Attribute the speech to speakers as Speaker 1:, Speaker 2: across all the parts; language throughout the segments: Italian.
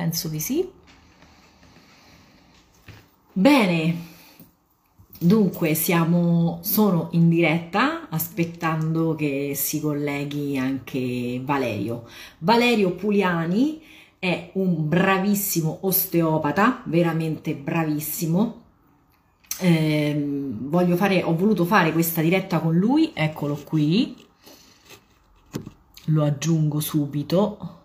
Speaker 1: Penso di sì. Bene, dunque siamo, sono in diretta aspettando che si colleghi anche Valerio. Valerio Puliani è un bravissimo osteopata, veramente bravissimo. Eh, voglio fare, ho voluto fare questa diretta con lui, eccolo qui, lo aggiungo subito.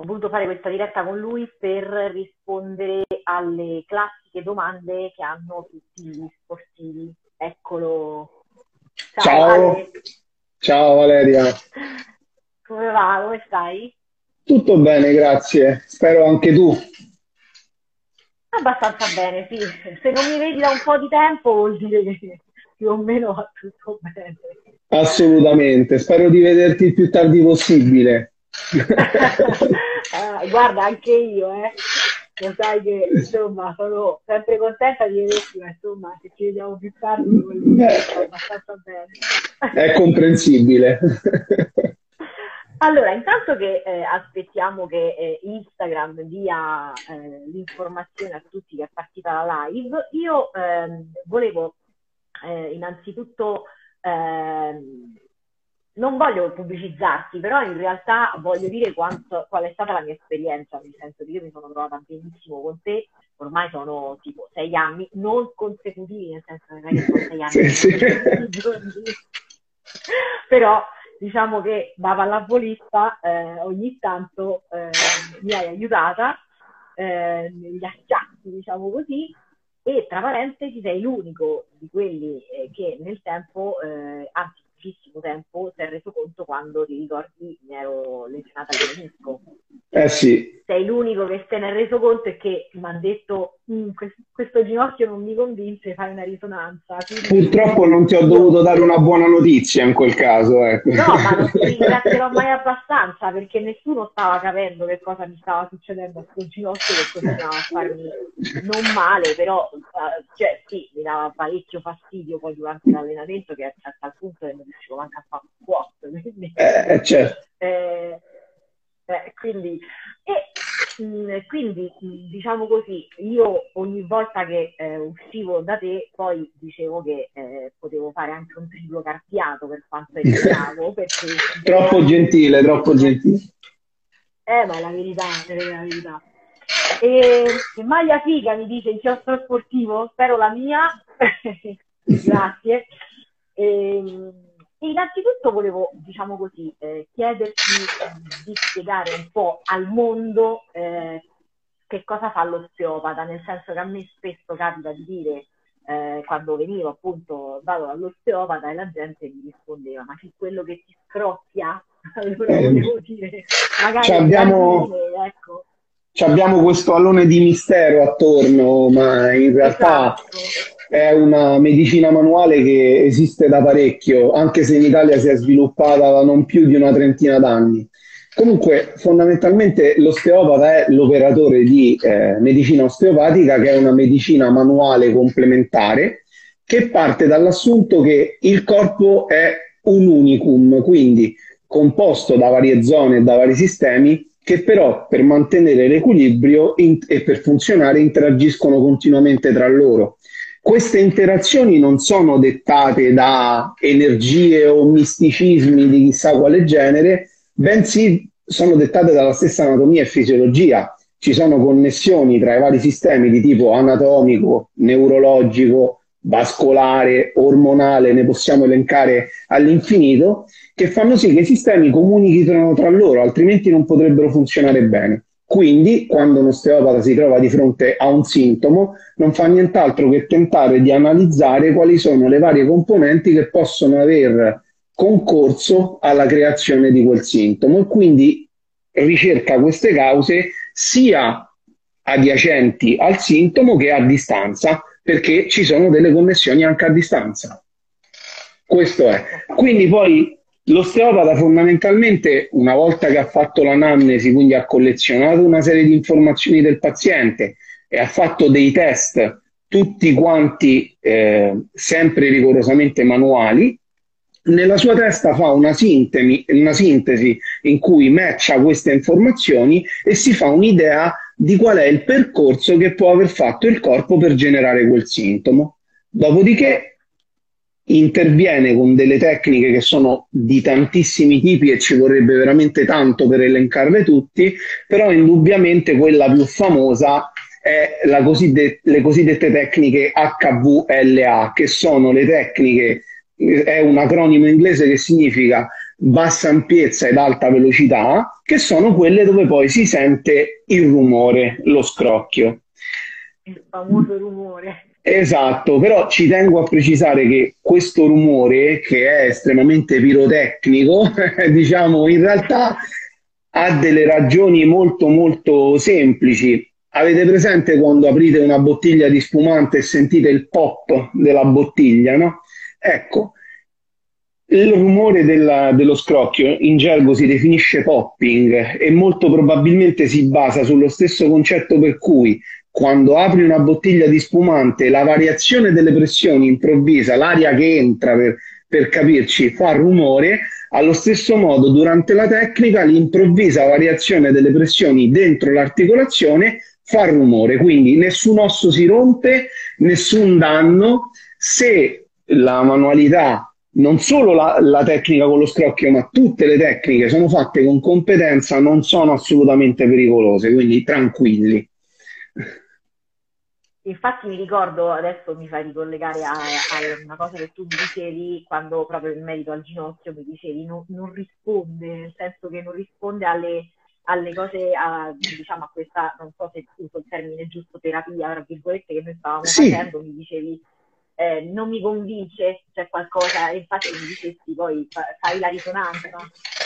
Speaker 2: Ho voluto fare questa diretta con lui per rispondere alle classiche domande che hanno tutti gli sportivi. Eccolo
Speaker 3: Ciao. Ciao, Ciao Valeria.
Speaker 2: Come va? Come stai?
Speaker 3: Tutto bene, grazie. Spero anche tu.
Speaker 2: Abbastanza bene, sì. Se non mi vedi da un po' di tempo vuol dire che più o meno va tutto bene.
Speaker 3: Assolutamente, spero di vederti il più tardi possibile.
Speaker 2: uh, guarda, anche io, eh lo sai che insomma sono sempre contenta di vederti, ma insomma se ci vediamo più tardi vuol dire che abbastanza bene.
Speaker 3: È comprensibile.
Speaker 2: Allora, intanto che eh, aspettiamo che eh, Instagram dia eh, l'informazione a tutti che è partita la live, io ehm, volevo eh, innanzitutto ehm, non voglio pubblicizzarti, però in realtà voglio dire quanto, qual è stata la mia esperienza, nel senso che io mi sono trovata benissimo con te, ormai sono tipo sei anni, non consecutivi, nel senso che non è che sono sei anni, sì, sì. però diciamo che da pallavolista eh, ogni tanto eh, mi hai aiutata eh, negli acciacchi, diciamo così, e tra parentesi sei l'unico di quelli eh, che nel tempo, eh, anzi pochissimo tempo si è reso conto quando, ti ricordi, mi ero lesionata al menisco.
Speaker 3: Eh sì.
Speaker 2: Sei l'unico che se ne è reso conto e che mi ha detto mm, questo, ginocchio non mi convince, fai una risonanza.
Speaker 3: Quindi... Purtroppo non ti ho dovuto dare una buona notizia in quel caso. Ecco.
Speaker 2: No, ma non ti ringrazierò mai abbastanza perché nessuno stava capendo che cosa mi stava succedendo a questo ginocchio che continuava a farmi non male, però uh, cioè, sì, mi dava parecchio fastidio poi durante l'allenamento che a tal punto che non riuscivo manco a fare squat. Quindi,
Speaker 3: eh, certo.
Speaker 2: eh, eh, quindi, e, mh, mm, quindi mh, diciamo così, io ogni volta che eh, uscivo da te poi dicevo che eh, potevo fare anche un triplo carpiato per quanto riguardavo. perché
Speaker 3: troppo gentile, troppo gentile.
Speaker 2: Eh, ma è la verità, è la verità. E, e maglia figa mi dice il chiostro sportivo, spero la mia. Grazie. E, ehm, innanzitutto volevo, diciamo così, eh, chiederti di spiegare un po' al mondo eh, che cosa fa l'osteopata, nel senso che a me spesso capita di dire eh, quando venivo appunto vado dall'osteopata e la gente mi rispondeva ma che quello che ti scrocchia allora eh, volevo dire magari
Speaker 3: abbiamo, dire, ecco. Abbiamo questo alone di mistero attorno ma in realtà esatto è una medicina manuale che esiste da parecchio, anche se in Italia si è sviluppata da non più di una trentina d'anni. Comunque, fondamentalmente l'osteopata è l'operatore di eh, medicina osteopatica, che è una medicina manuale complementare, che parte dall'assunto che il corpo è un unicum, quindi composto da varie zone e da vari sistemi, che però per mantenere l'equilibrio in- e per funzionare interagiscono continuamente tra loro. Queste interazioni non sono dettate da energie o misticismi di chissà quale genere, bensì sono dettate dalla stessa anatomia e fisiologia. Ci sono connessioni tra i vari sistemi di tipo anatomico, neurologico, vascolare, ormonale, ne possiamo elencare all'infinito, che fanno sì che i sistemi comunichino tra loro, altrimenti non potrebbero funzionare bene. Quindi, quando un osteopata si trova di fronte a un sintomo, non fa nient'altro che tentare di analizzare quali sono le varie componenti che possono aver concorso alla creazione di quel sintomo e quindi ricerca queste cause sia adiacenti al sintomo che a distanza, perché ci sono delle connessioni anche a distanza. Questo è. Quindi poi L'osteopata fondamentalmente, una volta che ha fatto l'anamnesi, quindi ha collezionato una serie di informazioni del paziente e ha fatto dei test, tutti quanti eh, sempre rigorosamente manuali, nella sua testa fa una sintesi, una sintesi in cui matcha queste informazioni e si fa un'idea di qual è il percorso che può aver fatto il corpo per generare quel sintomo. Dopodiché interviene con delle tecniche che sono di tantissimi tipi e ci vorrebbe veramente tanto per elencarle tutti, però indubbiamente quella più famosa è cosiddette, le cosiddette tecniche HVLA, che sono le tecniche è un acronimo inglese che significa bassa ampiezza ed alta velocità, che sono quelle dove poi si sente il rumore, lo scrocchio.
Speaker 2: Il famoso rumore.
Speaker 3: Esatto, però ci tengo a precisare che questo rumore, che è estremamente pirotecnico, diciamo in realtà ha delle ragioni molto molto semplici. Avete presente quando aprite una bottiglia di spumante e sentite il pop della bottiglia, no? Ecco, il rumore della, dello scrocchio in gergo si definisce popping e molto probabilmente si basa sullo stesso concetto per cui quando apri una bottiglia di spumante la variazione delle pressioni improvvisa, l'aria che entra per, per capirci fa rumore, allo stesso modo durante la tecnica l'improvvisa variazione delle pressioni dentro l'articolazione fa rumore, quindi nessun osso si rompe, nessun danno. Se la manualità, non solo la, la, tecnica con lo scrocchio, ma tutte le tecniche sono fatte con competenza, non sono assolutamente pericolose, quindi tranquilli.
Speaker 2: Infatti mi ricordo, adesso mi fai ricollegare a, a, una cosa che tu mi dicevi quando proprio in merito al ginocchio mi dicevi non, non risponde, nel senso che non risponde alle, alle cose, a, diciamo a questa, non so se uso il termine giusto, terapia, tra virgolette, che noi stavamo sì. facendo, mi dicevi eh, non mi convince, c'è qualcosa, infatti mi dicessi poi fai la risonanza.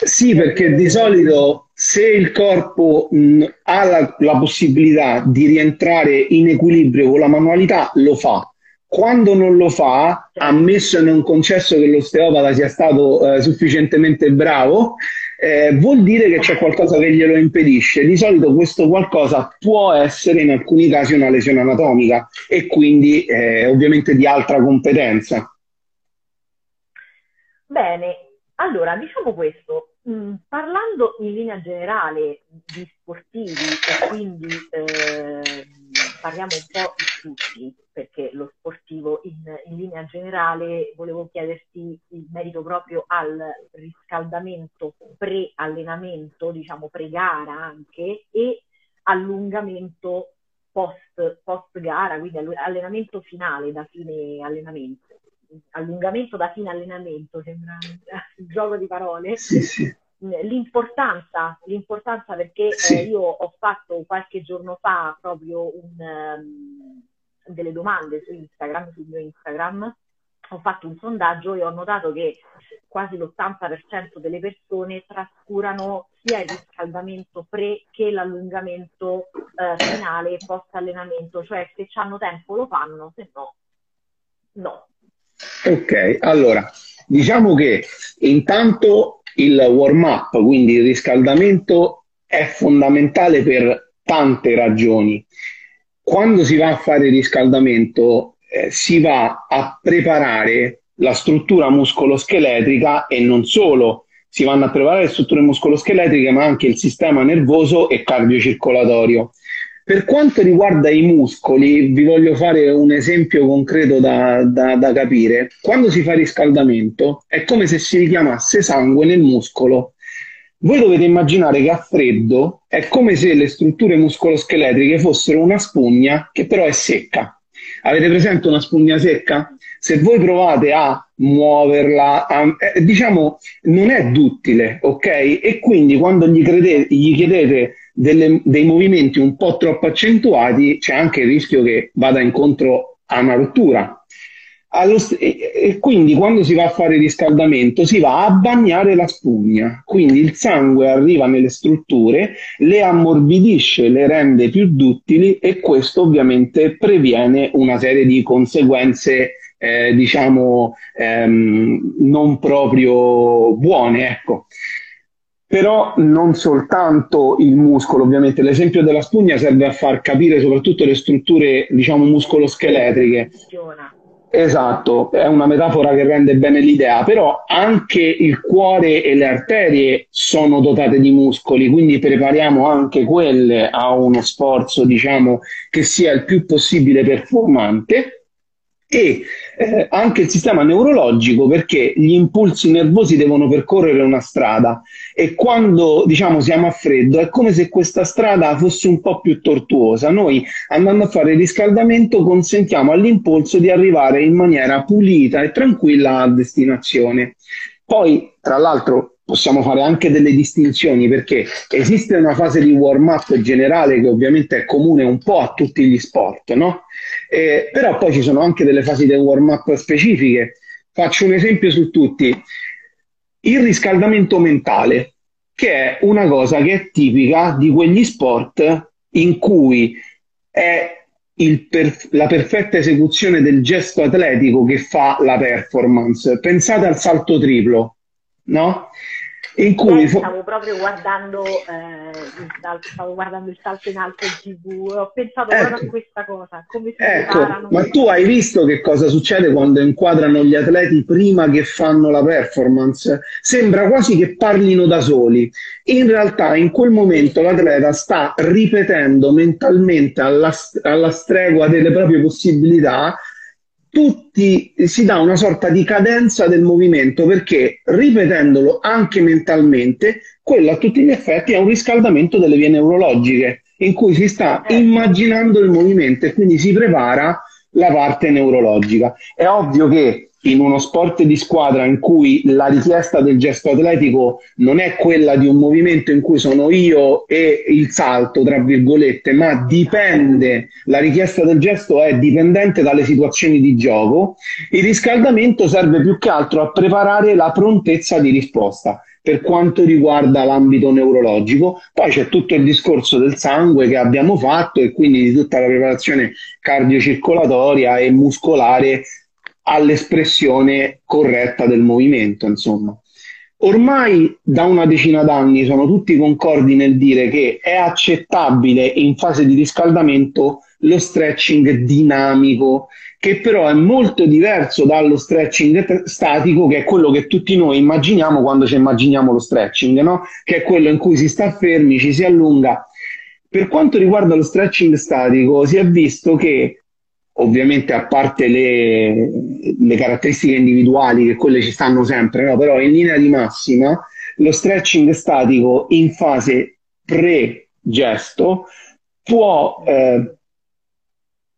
Speaker 3: Sì, perché di solito se il corpo mh, ha la, la possibilità di rientrare in equilibrio con la manualità, lo fa. Quando non lo fa, certo. ammesso e non concesso che l'osteopata sia stato eh, sufficientemente bravo, eh, vuol dire che c'è qualcosa che glielo impedisce. Di solito questo qualcosa può essere in alcuni casi una lesione anatomica e quindi eh, ovviamente di altra competenza.
Speaker 2: Bene, allora diciamo questo, mm, parlando in linea generale di sportivi e quindi eh, parliamo un po' di tutti, perché lo sportivo in, in, linea generale volevo chiederti in merito proprio al riscaldamento pre-allenamento, diciamo pre-gara anche, e allungamento post, post gara, quindi allenamento finale da fine allenamento. Allungamento da fine allenamento, sembra un gioco di parole.
Speaker 3: Sì, sì.
Speaker 2: L'importanza, l'importanza perché sì. eh, io ho fatto qualche giorno fa proprio un, um, delle domande su Instagram, sul mio Instagram, ho fatto un sondaggio e ho notato che quasi l'80% delle persone trascurano sia il riscaldamento pre che l'allungamento eh, finale post allenamento, cioè se hanno tempo lo fanno, se no, no.
Speaker 3: Ok, allora diciamo che intanto il warm up, quindi il riscaldamento, è fondamentale per tante ragioni quando si va a fare riscaldamento eh, si va a preparare la struttura muscoloscheletrica e non solo, si vanno a preparare le strutture muscoloscheletriche ma anche il sistema nervoso e cardiocircolatorio. Per quanto riguarda i muscoli, vi voglio fare un esempio concreto da, da, da capire. Quando si fa riscaldamento è come se si richiamasse sangue nel muscolo voi dovete immaginare che a freddo è come se le strutture muscoloscheletriche fossero una spugna che però è secca. Avete presente una spugna secca? Se voi provate a muoverla, a, eh, diciamo, non è duttile, ok? E quindi quando gli, credete, gli chiedete delle, dei movimenti un po' troppo accentuati, c'è anche il rischio che vada incontro a una rottura. St- e quindi quando si va a fare riscaldamento si va a bagnare la spugna, quindi il sangue arriva nelle strutture, le ammorbidisce, le rende più duttili e questo ovviamente previene una serie di conseguenze eh, diciamo ehm, non proprio buone, ecco. Però non soltanto il muscolo, ovviamente. L'esempio della spugna serve a far capire soprattutto le strutture diciamo muscoloscheletriche. Esatto, è una metafora che rende bene l'idea, però anche il cuore e le arterie sono dotate di muscoli, quindi prepariamo anche quelle a uno sforzo, diciamo, che sia il più possibile performante e eh, anche il sistema neurologico perché gli impulsi nervosi devono percorrere una strada e quando diciamo siamo a freddo è come se questa strada fosse un po' più tortuosa. Noi andando a fare il riscaldamento consentiamo all'impulso di arrivare in maniera pulita e tranquilla a destinazione. Poi, tra l'altro, possiamo fare anche delle distinzioni perché esiste una fase di warm up generale che ovviamente è comune un po' a tutti gli sport, no? Eh, però poi ci sono anche delle fasi del warm up specifiche. Faccio un esempio su tutti. Il riscaldamento mentale, che è una cosa che è tipica di quegli sport in cui è per, la perfetta esecuzione del gesto atletico che fa la performance. Pensate al salto triplo, no?
Speaker 2: In cui stavo proprio guardando, eh, il salto, stavo guardando il salto in alto in tv ho pensato ecco. proprio a questa cosa
Speaker 3: ecco. ma tu hai visto che cosa succede quando inquadrano gli atleti prima che fanno la performance sembra quasi che parlino da soli in realtà in quel momento l'atleta sta ripetendo mentalmente alla, alla stregua delle proprie possibilità tutti si dà una sorta di cadenza del movimento perché ripetendolo anche mentalmente, quello a tutti gli effetti è un riscaldamento delle vie neurologiche in cui si sta eh. immaginando il movimento e quindi si prepara la parte neurologica. È ovvio che in uno sport di squadra in cui la richiesta del gesto atletico non è quella di un movimento in cui sono io e il salto, tra virgolette, ma dipende, la richiesta del gesto è dipendente dalle situazioni di gioco, il riscaldamento serve più che altro a preparare la prontezza di risposta per quanto riguarda l'ambito neurologico. Poi c'è tutto il discorso del sangue che abbiamo fatto e quindi di tutta la preparazione cardiocircolatoria e muscolare all'espressione corretta del movimento, insomma. Ormai da una decina d'anni sono tutti concordi nel dire che è accettabile in fase di riscaldamento lo stretching dinamico, che però è molto diverso dallo stretching statico, che è quello che tutti noi immaginiamo quando ci immaginiamo lo stretching, no? che è quello in cui si sta fermi, ci si allunga. Per quanto riguarda lo stretching statico, si è visto che ovviamente a parte le, le, caratteristiche individuali che quelle ci stanno sempre, no? però in linea di massima lo stretching statico in fase pre-gesto può eh,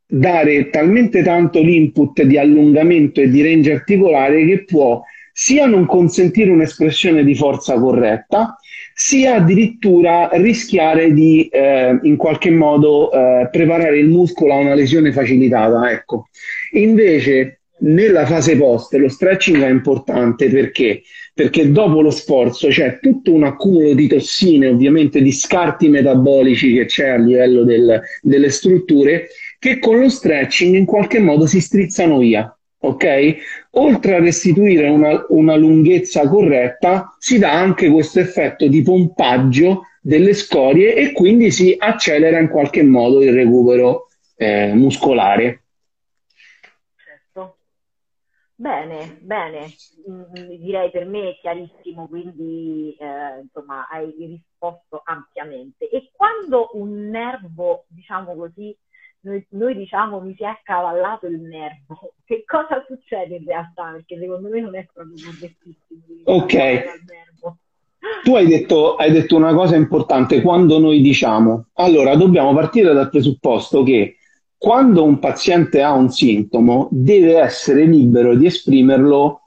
Speaker 3: dare talmente tanto l'input di allungamento e di range articolare che può sia non consentire un'espressione di forza corretta, sia addirittura rischiare di eh, in qualche modo eh, preparare il muscolo a una lesione facilitata. Ecco. Invece nella fase post lo stretching è importante perché? Perché dopo lo sforzo c'è tutto un accumulo di tossine, ovviamente di scarti metabolici che c'è a livello del, delle strutture, che con lo stretching in qualche modo si strizzano via ok? Oltre a restituire una, una, lunghezza corretta, si dà anche questo effetto di pompaggio delle scorie e quindi si accelera in qualche modo il recupero eh, muscolare.
Speaker 2: Certo. Bene, bene, mm, direi per me è chiarissimo, quindi eh, insomma hai risposto ampiamente. E quando un nervo, diciamo così, noi, noi, diciamo mi si è accavallato il nervo. Che cosa succede in realtà? Perché secondo me non è proprio correttissimo.
Speaker 3: Ok. Tu hai detto, hai detto una cosa importante quando noi diciamo, allora dobbiamo partire dal presupposto che quando un paziente ha un sintomo deve essere libero di esprimerlo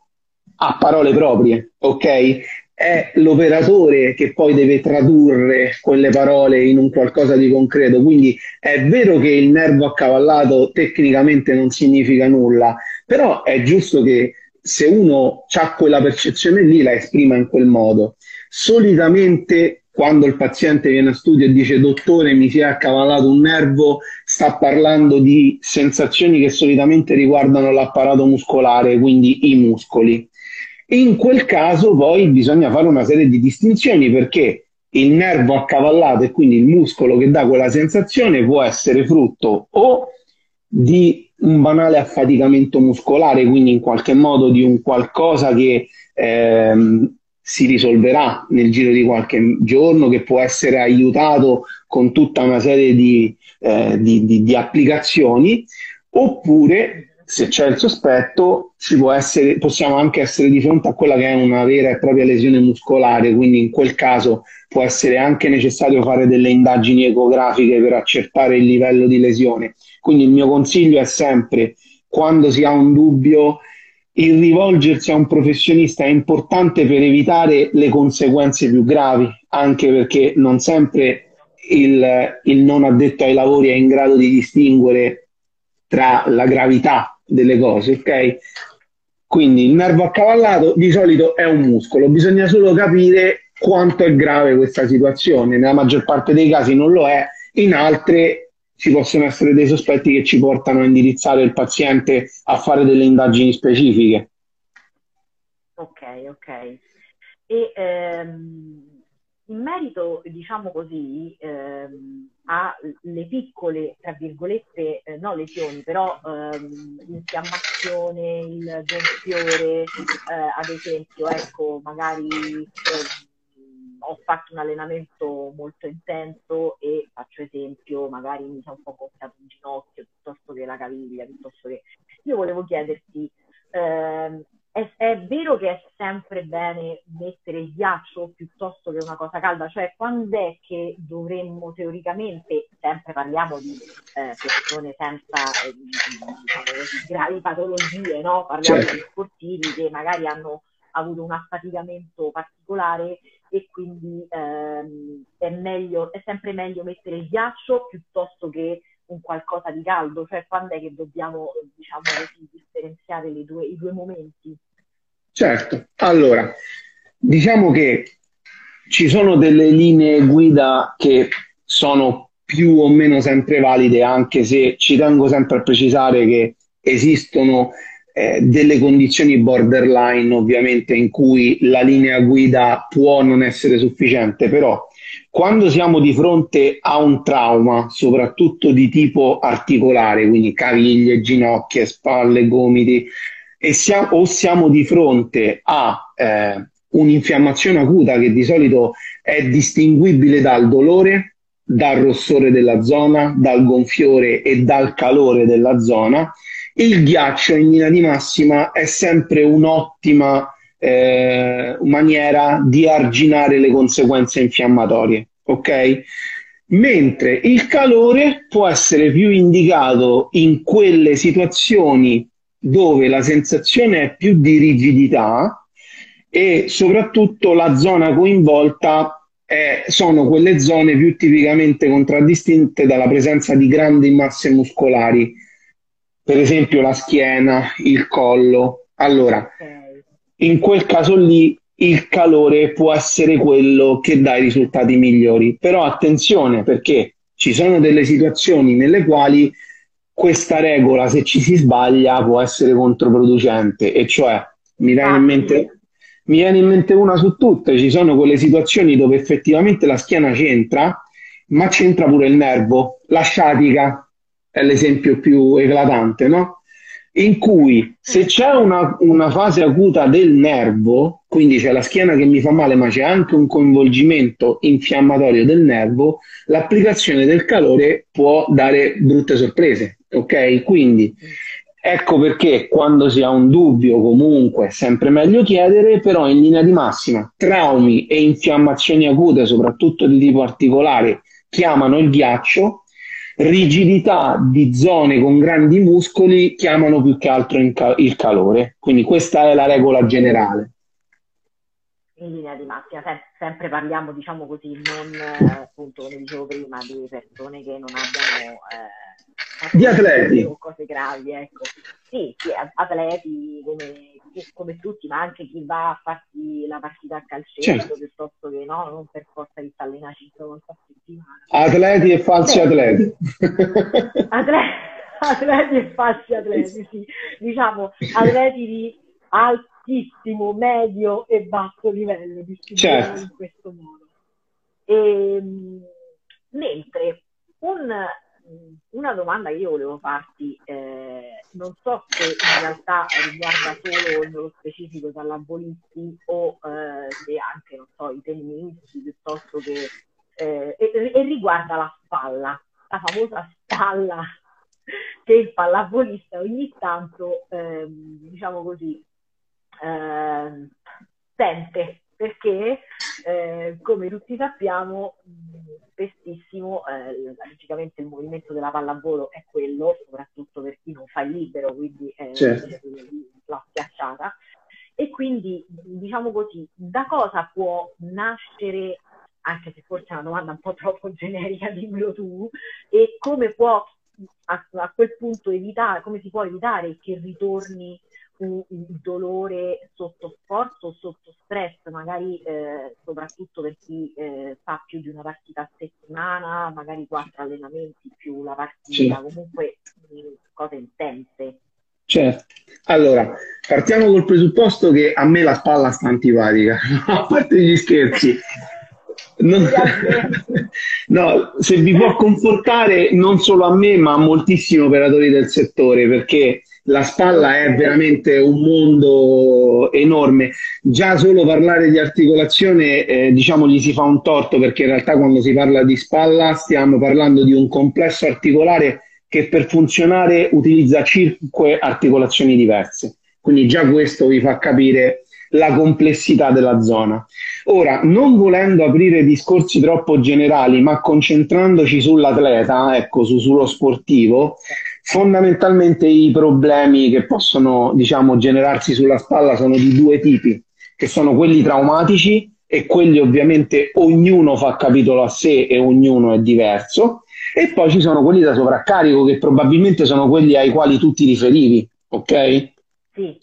Speaker 3: a parole proprie, ok? È l'operatore che poi deve tradurre quelle parole in un qualcosa di concreto. Quindi è vero che il nervo accavallato tecnicamente non significa nulla, però è giusto che se uno ha quella percezione lì la esprima in quel modo. Solitamente quando il paziente viene a studio e dice dottore mi si è accavallato un nervo, sta parlando di sensazioni che solitamente riguardano l'apparato muscolare, quindi i muscoli in quel caso poi bisogna fare una serie di distinzioni perché il nervo accavallato e quindi il muscolo che dà quella sensazione può essere frutto o di un banale affaticamento muscolare, quindi in qualche modo di un qualcosa che ehm, si risolverà nel giro di qualche giorno, che può essere aiutato con tutta una serie di, eh, di, di, di applicazioni, oppure se c'è il sospetto, essere, possiamo anche essere di fronte a quella che è una vera e propria lesione muscolare, quindi in quel caso può essere anche necessario fare delle indagini ecografiche per accertare il livello di lesione. Quindi il mio consiglio è sempre, quando si ha un dubbio, il rivolgersi a un professionista è importante per evitare le conseguenze più gravi, anche perché non sempre il, il non addetto ai lavori è in grado di distinguere tra la gravità delle cose, ok? Quindi il nervo accavallato di solito è un muscolo, bisogna solo capire quanto è grave questa situazione. Nella maggior parte dei casi non lo è, in altre ci possono essere dei sospetti che ci portano a indirizzare il paziente a fare delle indagini specifiche.
Speaker 2: Ok, ok. E ehm, in merito, diciamo così, ehm, alle piccole, tra virgolette, eh, no lesioni, però ehm, l'infiammazione, il gonfiore, eh, ad esempio, ecco, magari eh, ho fatto un allenamento molto intenso e faccio esempio, magari mi sono un po' gonfiato un ginocchio piuttosto che la caviglia, piuttosto che... Io volevo chiederti, ehm, è, è, vero che è sempre bene mettere il ghiaccio piuttosto che una cosa calda, cioè quando è che dovremmo teoricamente, sempre parliamo di eh, persone senza eh, diciamo gravi patologie, no? parliamo certo. di sportivi che magari hanno avuto un affaticamento particolare e quindi ehm, è, meglio, è sempre meglio mettere il ghiaccio piuttosto che un qualcosa di caldo, cioè quando è che dobbiamo diciamo così, differenziare due, i due momenti?
Speaker 3: Certo, allora, diciamo che ci sono delle linee guida che sono più o meno sempre valide, anche se ci tengo sempre a precisare che esistono eh, delle condizioni borderline, ovviamente, in cui la linea guida può non essere sufficiente, però quando siamo di fronte a un trauma, soprattutto di tipo articolare, quindi caviglie, ginocchia, spalle, gomiti, e siamo, o siamo di fronte a eh, un'infiammazione acuta che di solito è distinguibile dal dolore, dal rossore della zona, dal gonfiore e dal calore della zona, il ghiaccio in linea di massima è sempre un'ottima eh, maniera di arginare le conseguenze infiammatorie, ok? Mentre il calore può essere più indicato in quelle situazioni dove la sensazione è più di rigidità e soprattutto la zona coinvolta è, sono quelle zone più tipicamente contraddistinte dalla presenza di grandi masse muscolari, per esempio la schiena, il collo. Allora, in quel caso lì il calore può essere quello che dà i risultati migliori. Però attenzione perché ci sono delle situazioni nelle quali questa regola, se ci si sbaglia, può essere controproducente, e cioè mi viene, in mente, mi viene in mente una su tutte, ci sono quelle situazioni dove effettivamente la schiena c'entra, ma c'entra pure il nervo, la sciatica è l'esempio più eclatante, no? In cui se c'è una, una, fase acuta del nervo, quindi c'è la schiena che mi fa male, ma c'è anche un coinvolgimento infiammatorio del nervo, l'applicazione del calore può dare brutte sorprese. Ok? Quindi ecco perché quando si ha un dubbio comunque è sempre meglio chiedere, però in linea di massima traumi e infiammazioni acute, soprattutto di tipo articolare, chiamano il ghiaccio, rigidità di zone con grandi muscoli chiamano più che altro il calore. Quindi questa è la regola generale
Speaker 2: in linea di massima, Sem- sempre parliamo, diciamo così, non eh, appunto come dicevo prima, di persone che non abbiano
Speaker 3: eh, di atleti
Speaker 2: o cose gravi, ecco. Sì, sì atleti come, come, tutti, ma anche chi va a farsi la partita a calcetto certo. piuttosto che no, non per forza di allenare 5 volte a settimana.
Speaker 3: Atleti e falsi Beh, atleti.
Speaker 2: atleti. Atleti e falsi atleti, sì. Diciamo atleti di altissimo, medio e basso livello, certo. in questo modo. E, ehm, mentre un una domanda che io volevo farti, eh, non so se in realtà riguarda solo nello specifico dall'abolisti o eh, se anche, non so, i femministi piuttosto che... Eh, e, e, riguarda la spalla, la famosa spalla che il pallavolista ogni tanto, ehm, diciamo così, ehm, sente perché eh, come tutti sappiamo spessissimo eh, logicamente il movimento della pallavolo è quello soprattutto per chi non fa il libero quindi eh, certo. la schiacciata e quindi diciamo così da cosa può nascere anche se forse è una domanda un po' troppo generica dimmelo tu e come può a, a quel punto evitare come si può evitare che ritorni un, dolore sotto sforzo, sotto stress, magari eh, soprattutto per chi eh, fa più di una partita a settimana, magari quattro allenamenti più la partita, sì. comunque cose intense.
Speaker 3: Certo. Allora, partiamo col presupposto che a me la spalla sta antipatica, a parte gli scherzi. Non... no, se vi può confortare non solo a me, ma a moltissimi operatori del settore, perché la spalla è veramente un mondo enorme. Già solo parlare di articolazione, eh, diciamo, gli si fa un torto perché in realtà quando si parla di spalla stiamo parlando di un complesso articolare che per funzionare utilizza cinque articolazioni diverse. Quindi già questo vi fa capire la complessità della zona. Ora, non volendo aprire discorsi troppo generali, ma concentrandoci sull'atleta, ecco, su, sullo sportivo, fondamentalmente i problemi che possono, diciamo, generarsi sulla spalla sono di due tipi, che sono quelli traumatici e quelli ovviamente ognuno fa capitolo a sé e ognuno è diverso, e poi ci sono quelli da sovraccarico che probabilmente sono quelli ai quali tu ti riferivi, ok?
Speaker 2: Sì.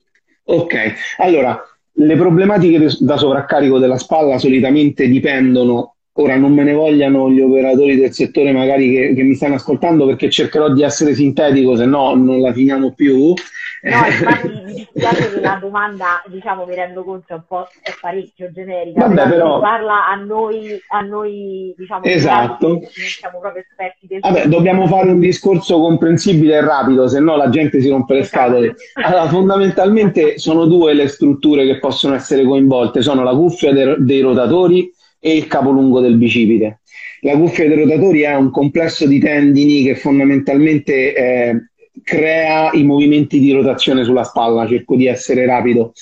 Speaker 3: Ok, allora le problematiche da sovraccarico della spalla solitamente dipendono, ora non me ne vogliano gli operatori del settore magari che, che mi stanno ascoltando perché cercherò di essere sintetico, se no non la finiamo più.
Speaker 2: No, infatti mi dispiace che la domanda, diciamo, mi rendo conto è un po' è parecchio generica,
Speaker 3: Vabbè, però...
Speaker 2: parla a noi, a noi diciamo,
Speaker 3: esatto.
Speaker 2: non siamo proprio esperti del
Speaker 3: Vabbè, dobbiamo fare un discorso comprensibile e rapido, se no la gente si rompe le esatto. scatole. Allora, fondamentalmente sono due le strutture che possono essere coinvolte, sono la cuffia de- dei rotatori e il capolungo del bicipite. La cuffia dei rotatori è un complesso di tendini che fondamentalmente eh, crea i movimenti di rotazione sulla spalla, cerco di essere rapido.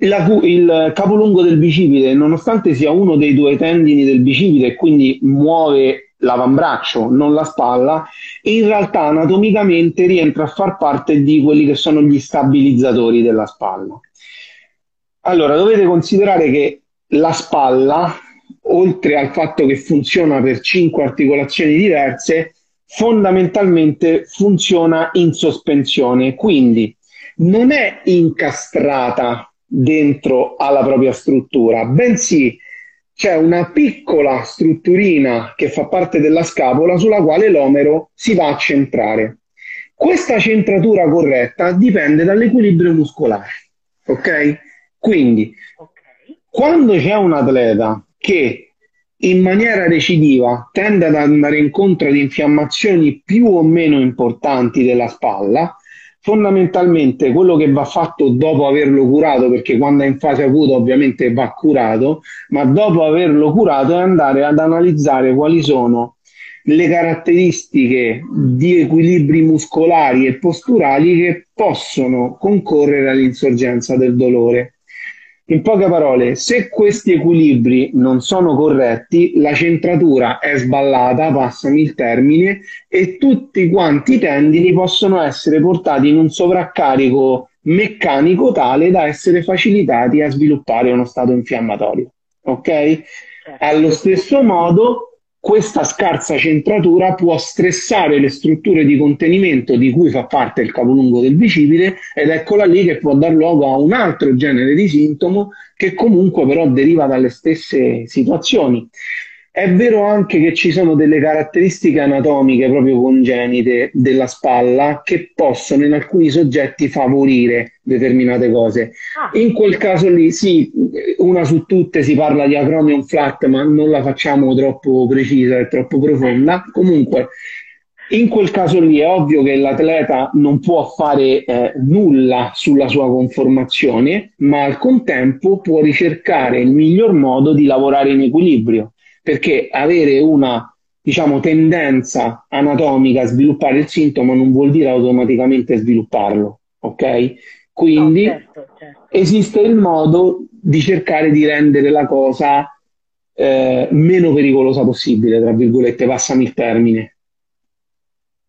Speaker 3: La, il capolungo del bicipite, nonostante sia uno dei due tendini del bicipite quindi muove l'avambraccio, non la spalla, in realtà anatomicamente rientra a far parte di quelli che sono gli stabilizzatori della spalla. Allora, dovete considerare che la spalla, oltre al fatto che funziona per cinque articolazioni diverse, fondamentalmente funziona in sospensione, quindi non è incastrata dentro alla propria struttura, bensì c'è una piccola strutturina che fa parte della scapola sulla quale l'omero si va a centrare. Questa centratura corretta dipende dall'equilibrio muscolare, ok? Quindi, quando c'è un atleta che in maniera recidiva tende ad andare incontro ad infiammazioni più o meno importanti della spalla, fondamentalmente quello che va fatto dopo averlo curato, perché quando è in fase acuta ovviamente va curato, ma dopo averlo curato è andare ad analizzare quali sono le caratteristiche di equilibri muscolari e posturali che possono concorrere all'insorgenza del dolore. In poche parole, se questi equilibri non sono corretti, la centratura è sballata, passami il termine, e tutti quanti i tendini possono essere portati in un sovraccarico meccanico tale da essere facilitati a sviluppare uno stato infiammatorio. Ok? Allo stesso modo, questa scarsa centratura può stressare le strutture di contenimento di cui fa parte il capolungo del bicipite ed eccola lì che può dar luogo a un altro genere di sintomo che comunque però deriva dalle stesse situazioni. È vero anche che ci sono delle caratteristiche anatomiche proprio congenite della spalla che possono in alcuni soggetti favorire determinate cose. Ah. In quel caso lì, sì, una su tutte si parla di acromion flat, ma non la facciamo troppo precisa e troppo profonda. Comunque, In quel caso lì è ovvio che l'atleta non può fare eh, nulla sulla sua conformazione, ma al contempo può ricercare il miglior modo di lavorare in equilibrio, perché avere una diciamo, tendenza anatomica a sviluppare il sintomo non vuol dire automaticamente svilupparlo, ok? Quindi no, certo, certo. esiste il modo di cercare di rendere la cosa eh, meno pericolosa possibile, tra virgolette, passami il termine.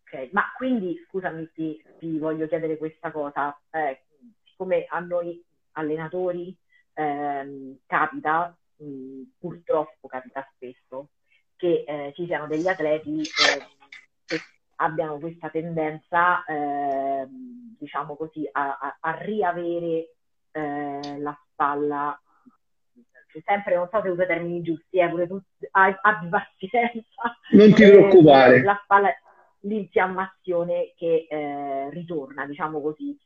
Speaker 2: Ok, ma quindi scusami, ti, ti voglio chiedere questa cosa, eh, siccome a noi allenatori eh, capita, mh, purtroppo capita spesso, che eh, ci siano degli atleti eh, che abbiano questa tendenza, eh, diciamo così, a, a, a riavere eh, la spalla sempre, non so se uso i termini giusti, eh, pure tu abbi pazienza.
Speaker 3: Non ti preoccupare.
Speaker 2: Eh, la spalla, l'infiammazione che eh, ritorna, diciamo così.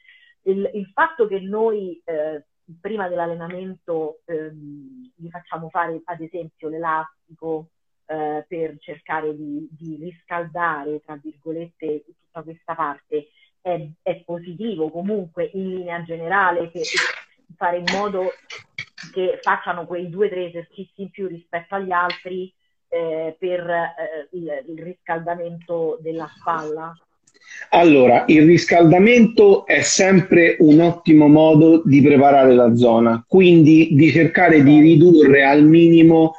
Speaker 2: Il, il, fatto che noi eh, prima dell'allenamento ehm, gli facciamo fare ad esempio l'elastico eh, per cercare di, di, riscaldare, tra virgolette, tutta questa parte, è, è positivo comunque in linea generale per fare in modo che facciano quei due o tre esercizi in più rispetto agli altri eh, per eh, il, il riscaldamento della spalla?
Speaker 3: Allora, il riscaldamento è sempre un ottimo modo di preparare la zona, quindi di cercare di ridurre al minimo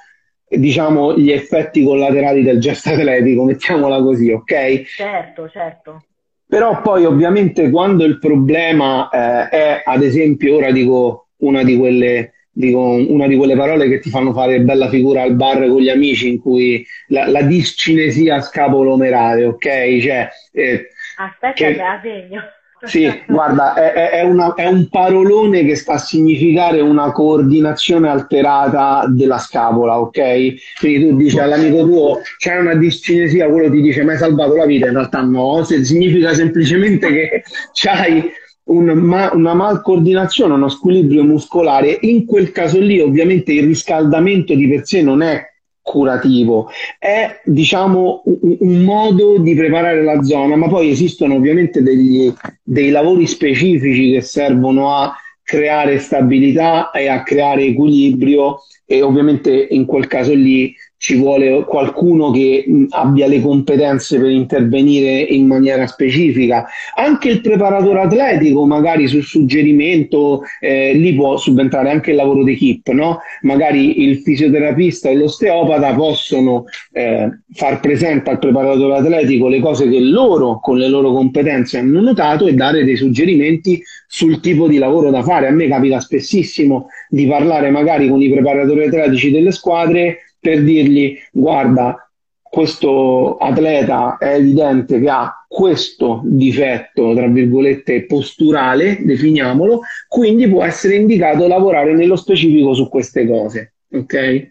Speaker 3: diciamo gli effetti collaterali del gesto atletico, mettiamola così, ok?
Speaker 2: Certo, certo.
Speaker 3: Però poi ovviamente quando il problema eh, è, ad esempio, ora dico una di quelle dico una di quelle parole che ti fanno fare bella figura al bar con gli amici in cui la, la discinesia scapolomerale, ok? Cioè,
Speaker 2: eh, Aspetta che, la segno.
Speaker 3: Sì, guarda, è, è, una, è, un parolone che sta a significare una coordinazione alterata della scapola, ok? Quindi tu dici all'amico tuo c'è una discinesia, quello ti dice mai salvato la vita, in realtà no, se significa semplicemente che c'hai un, ma, una malcoordinazione, uno squilibrio muscolare, in quel caso lì ovviamente il riscaldamento di per sé non è curativo, è diciamo un, un modo di preparare la zona, ma poi esistono ovviamente degli, dei lavori specifici che servono a creare stabilità e a creare equilibrio e ovviamente in quel caso lì ci vuole qualcuno che abbia le competenze per intervenire in maniera specifica. Anche il preparatore atletico, magari sul suggerimento, eh, lì può subentrare anche il lavoro d'equipe, no? Magari il fisioterapista e l'osteopata possono eh, far presente al preparatore atletico le cose che loro, con le loro competenze, hanno notato e dare dei suggerimenti sul tipo di lavoro da fare. A me capita spessissimo di parlare magari con i preparatori atletici delle squadre per dirgli guarda, questo atleta è evidente che ha questo difetto, tra virgolette, posturale, definiamolo, quindi può essere indicato lavorare nello specifico su queste cose. Ok?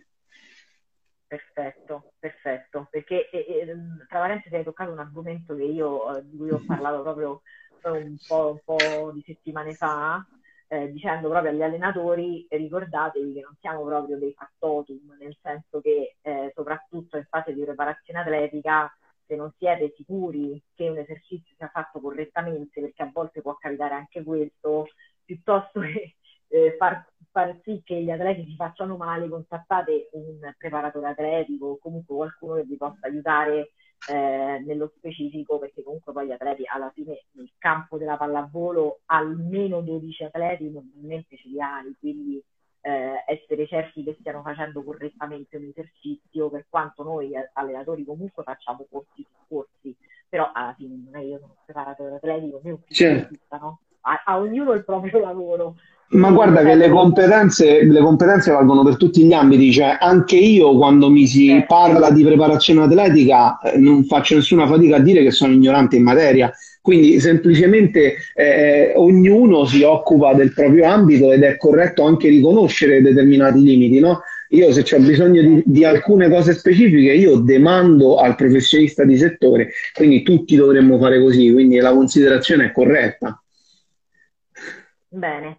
Speaker 2: Perfetto, perfetto, perché eh, eh, tra parentesi hai toccato un argomento che io, eh, di cui ho parlato proprio un po', un po' di settimane fa, eh, dicendo proprio agli allenatori ricordatevi che non siamo proprio dei factotum, nel senso che eh, soprattutto in fase di preparazione atletica se non siete sicuri che un esercizio sia fatto correttamente, perché a volte può capitare anche questo, piuttosto che eh, far, far, sì che gli atleti si facciano male, contattate un preparatore atletico o comunque qualcuno che vi possa aiutare eh, nello specifico, perché comunque poi gli atleti alla fine nel campo della pallavolo almeno 12 atleti normalmente ce li hai, quindi eh, essere certi che stiano facendo correttamente un esercizio, per quanto noi allenatori comunque facciamo corsi su corsi, però alla fine non è io sono un preparatore atletico, né un certo. no? a, a ognuno il proprio lavoro,
Speaker 3: ma guarda che le competenze, le competenze, valgono per tutti gli ambiti, cioè anche io quando mi si certo. parla di preparazione atletica eh, non faccio nessuna fatica a dire che sono ignorante in materia, quindi semplicemente eh, ognuno si occupa del proprio ambito ed è corretto anche riconoscere determinati limiti, no? Io se ho bisogno di, di, alcune cose specifiche, io demando al professionista di settore, quindi tutti dovremmo fare così, quindi la considerazione è corretta.
Speaker 2: Bene.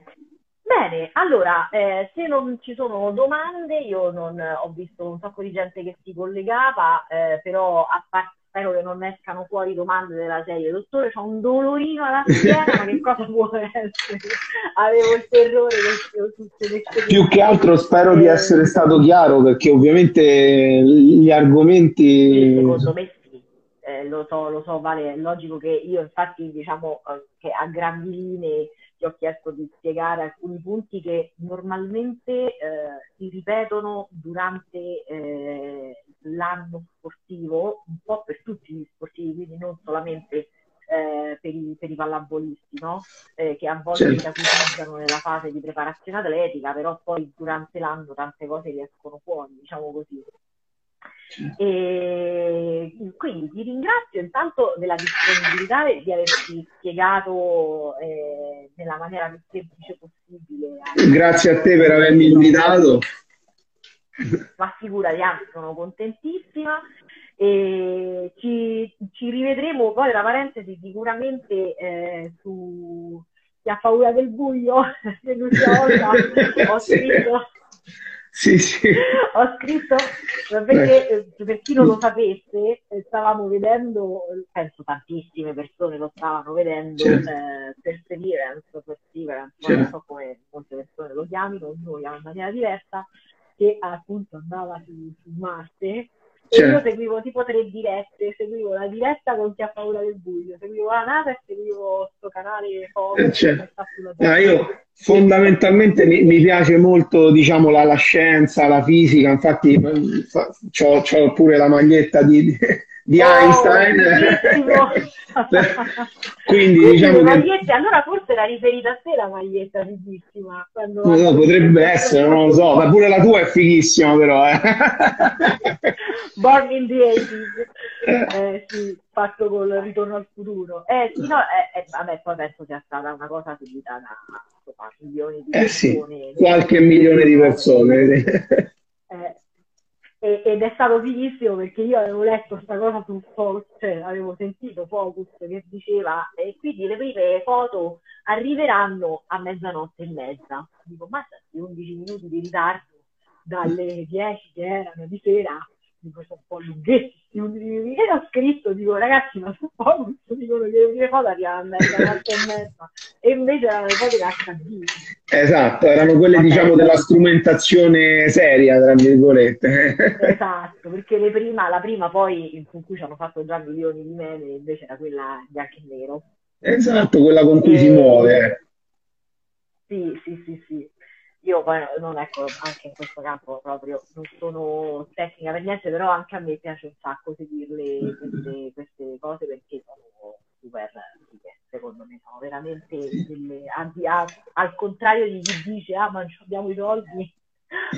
Speaker 2: Bene, allora, eh, se non ci sono domande, io non, ho visto un sacco di gente che si collegava, eh, però a parte spero che non escano fuori domande della serie, dottore c'ho un dolorino alla schiena, ma che cosa può essere? Avevo il terrore che le
Speaker 3: Più che altro spero eh, di essere stato chiaro, perché ovviamente gli argomenti...
Speaker 2: Secondo me sì, eh, lo so, lo so, Vale, è logico che io infatti diciamo eh, che a grandi linee ti ho chiesto di spiegare alcuni punti che normalmente eh, si ripetono durante eh, l'anno sportivo, un po' per tutti gli sportivi, quindi non solamente eh, per, i, per, i, pallavolisti, no? Eh, che a volte certo. si acutizzano nella fase di preparazione atletica, però poi durante l'anno tante cose riescono fuori, diciamo così. E quindi ti ringrazio intanto della disponibilità di averci spiegato eh, nella maniera più semplice possibile.
Speaker 3: Grazie a te per avermi invitato.
Speaker 2: Ma figurati, anzi sono contentissima e ci, ci rivedremo poi tra parentesi sicuramente eh, su chi ha paura del buio, l'ultima volta ho scritto
Speaker 3: sì, sì.
Speaker 2: Ho scritto perché eh, per chi non lo sapesse, eh, stavamo vedendo, penso tantissime persone lo stavano vedendo, certo. eh, Perseverance, Perseverance, certo. non so come molte persone lo chiamino, chiama in maniera diversa, che appunto andava su, su Marte Certo. Io seguivo tipo tre dirette, seguivo la diretta con chi ha paura del buio, seguivo la NASA e seguivo questo canale Focus.
Speaker 3: Eh, certo. no, io fondamentalmente mi, mi, piace molto diciamo, la, la, scienza, la fisica, infatti ho pure la maglietta di, di oh, Einstein.
Speaker 2: Quindi diciamo che... Allora forse era riferita a te la maglietta fighissima. Quando...
Speaker 3: No, potrebbe essere, non lo so, ma pure la tua è fighissima però. Eh.
Speaker 2: Born in the 80s, eh, sì, fatto col ritorno al futuro. Eh sì, no, eh, eh, vabbè, poi penso sia stata una cosa seguita da insomma, milioni di persone.
Speaker 3: Eh sì, qualche milione di persone.
Speaker 2: Eh, ed è stato fighissimo perché io avevo letto questa cosa su Focus, cioè avevo sentito Focus che diceva e quindi le prime foto arriveranno a mezzanotte e mezza. Dico, ma 11 minuti di ritardo dalle 10 che erano di sera dico sono un po' lunghetti e ho scritto dico ragazzi ma su Focus dicono che le prime foto arrivano a e e invece erano le foto HD
Speaker 3: esatto erano quelle Vabbè, diciamo della strumentazione seria tra virgolette.
Speaker 2: Esatto perché le prima, la prima poi con cui ci hanno fatto già milioni di meme invece era quella bianco e nero.
Speaker 3: Esatto quella con cui e... si muove.
Speaker 2: Sì sì sì sì io poi non ecco, anche in questo campo proprio non sono tecnica per niente, però anche a me piace un sacco seguirle queste, queste cose perché sono super fighe, secondo me, sono veramente delle, anzi, a, al contrario di chi dice ah ma non abbiamo i soldi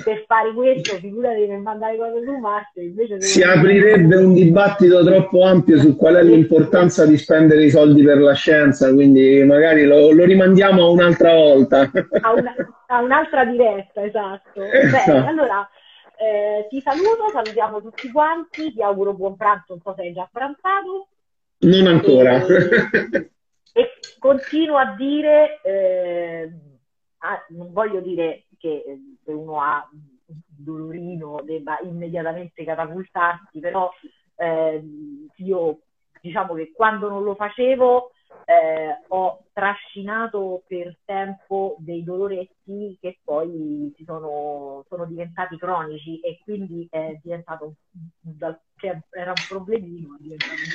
Speaker 2: per fare questo, figurati per mandare cose su Marte. Invece
Speaker 3: si aprirebbe un dibattito troppo ampio su qual è l'importanza di spendere i soldi per la scienza, quindi magari lo, lo rimandiamo a un'altra volta.
Speaker 2: A, una, a un'altra diretta, esatto. esatto. Bene, allora eh, ti saluto, salutiamo tutti quanti, ti auguro buon pranzo, non so se hai già pranzato.
Speaker 3: Non ancora.
Speaker 2: E, e continuo a dire, eh, ah, non voglio dire che eh, se uno ha un dolorino debba immediatamente catapultarsi, però eh, io diciamo che quando non lo facevo eh, ho trascinato per tempo dei doloretti che poi si sono, sono diventati cronici e quindi è diventato dal, che era un problemino.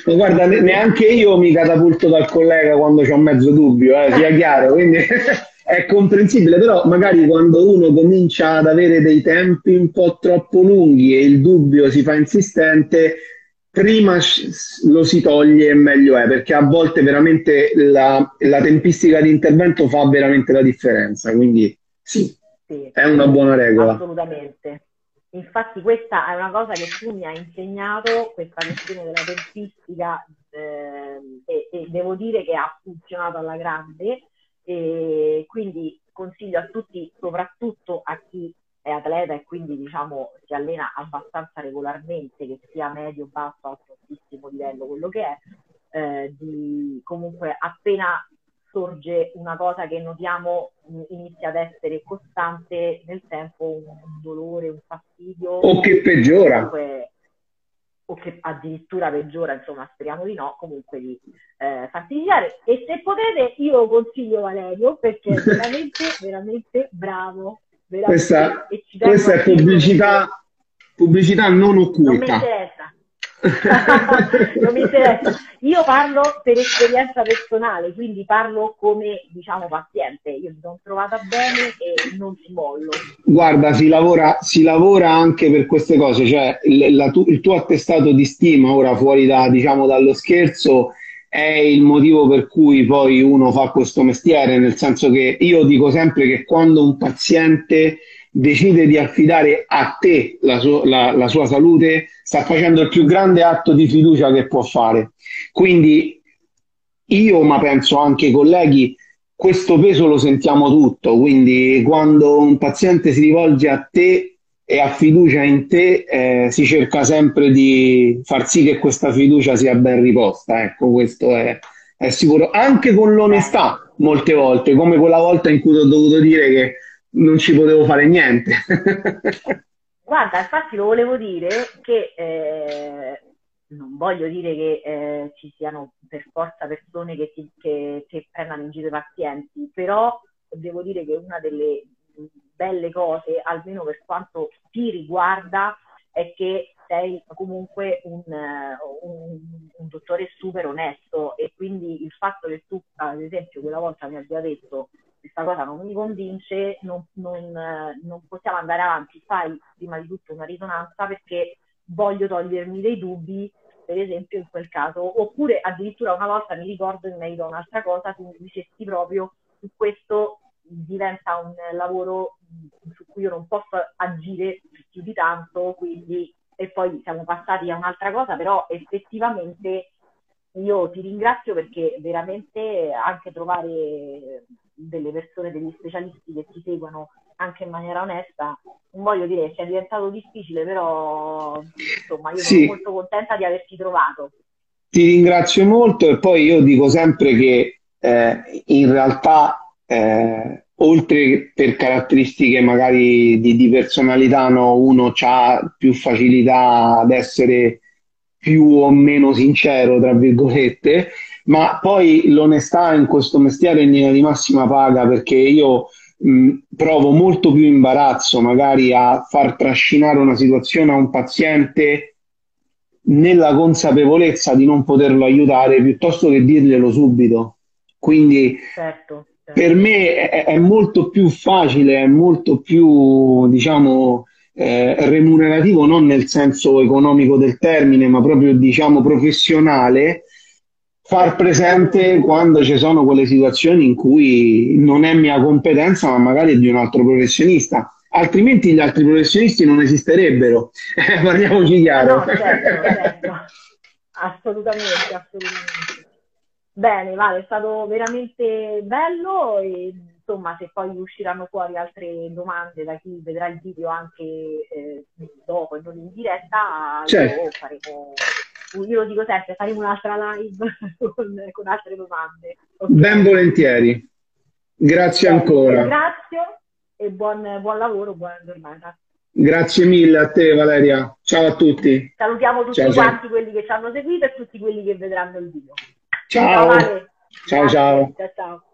Speaker 3: Ma guarda, neanche io mi catapulto dal collega quando c'ho mezzo dubbio, eh, sia chiaro, quindi è comprensibile, però magari quando uno comincia ad avere dei tempi un po' troppo lunghi e il dubbio si fa insistente, prima lo si toglie e meglio è, perché a volte veramente la, la tempistica di intervento fa veramente la differenza, quindi sì, sì, è una buona regola.
Speaker 2: Assolutamente. Infatti questa è una cosa che tu mi hai insegnato, questa questione della tempistica, eh, e, e devo dire che ha funzionato alla grande, e quindi consiglio a tutti, soprattutto a chi è atleta e quindi diciamo si allena abbastanza regolarmente, che sia medio, basso, altissimo livello, quello che è, eh, di comunque appena sorge una cosa che notiamo inizia ad essere costante nel tempo, un, un dolore, un fastidio.
Speaker 3: O che peggiora. Comunque,
Speaker 2: o che addirittura peggiora, insomma speriamo di no, comunque di eh, farti iniziare. E se potete io consiglio Valerio perché è veramente, veramente bravo.
Speaker 3: Veramente, questa, questa è pubblicità, pubblicità non occulta. Non.
Speaker 2: non mi. Io parlo per esperienza personale, quindi parlo come diciamo paziente. Io mi sono trovata bene e non si mollo.
Speaker 3: Guarda, si lavora, si lavora anche per queste cose, cioè il, la, il tuo attestato di stima, ora fuori da, diciamo, dallo scherzo, è il motivo per cui poi uno fa questo mestiere, nel senso che io dico sempre che quando un paziente decide di affidare a te la, su- la, la sua salute, sta facendo il più grande atto di fiducia che può fare. Quindi io, ma penso anche i colleghi, questo peso lo sentiamo tutto, quindi quando un paziente si rivolge a te e ha fiducia in te, eh, si cerca sempre di far sì che questa fiducia sia ben riposta. Ecco, questo è, è sicuro, anche con l'onestà molte volte, come quella volta in cui ho dovuto dire che non ci potevo fare niente.
Speaker 2: Guarda, infatti lo volevo dire che eh, non voglio dire che eh, ci siano per forza persone che, ti, che, che prendano in giro i pazienti, però devo dire che una delle belle cose, almeno per quanto ti riguarda, è che sei comunque un, un, un, dottore super onesto e quindi il fatto che tu, ad esempio, quella volta mi abbia detto questa cosa non mi convince, non, non, non possiamo andare avanti, fai prima di tutto una risonanza perché voglio togliermi dei dubbi, per esempio in quel caso, oppure addirittura una volta mi ricordo in merito a un'altra cosa, tu mi dicesti proprio su questo diventa un lavoro su cui io non posso agire più di tanto, quindi e poi siamo passati a un'altra cosa, però effettivamente io ti ringrazio perché veramente anche trovare delle persone, degli specialisti che ti seguono anche in maniera onesta, non voglio dire sia diventato difficile, però insomma io sì. sono molto contenta di averti trovato.
Speaker 3: Ti ringrazio molto e poi io dico sempre che eh, in realtà eh, oltre per caratteristiche magari di, di personalità no, uno ha più facilità ad essere più o meno sincero, tra virgolette, ma poi l'onestà in questo mestiere è in linea di massima paga perché io mh, provo molto più imbarazzo magari a far trascinare una situazione a un paziente nella consapevolezza di non poterlo aiutare piuttosto che dirglielo subito. Quindi certo, certo. per me è, è, molto più facile, è molto più, diciamo, eh, remunerativo non nel senso economico del termine, ma proprio diciamo professionale, far presente quando ci sono quelle situazioni in cui non è mia competenza, ma magari è di un altro professionista. Altrimenti gli altri professionisti non esisterebbero. parliamoci chiaro.
Speaker 2: No, certo, certo. Assolutamente, assolutamente. Bene, vale, è stato veramente bello e insomma se poi usciranno fuori altre domande da chi vedrà il video anche eh, dopo e non in diretta, certo. faremo, io lo dico sempre, faremo un'altra live con, con altre domande.
Speaker 3: Okay. Ben volentieri. Grazie Bene, ancora.
Speaker 2: Grazie e buon, buon lavoro, buona giornata.
Speaker 3: Grazie mille a te Valeria, ciao a tutti.
Speaker 2: Salutiamo tutti ciao, quanti ciao. quelli che ci hanno seguito e tutti quelli che vedranno il video.
Speaker 3: Ciao. Ciao, vale. ciao, ciao. ciao.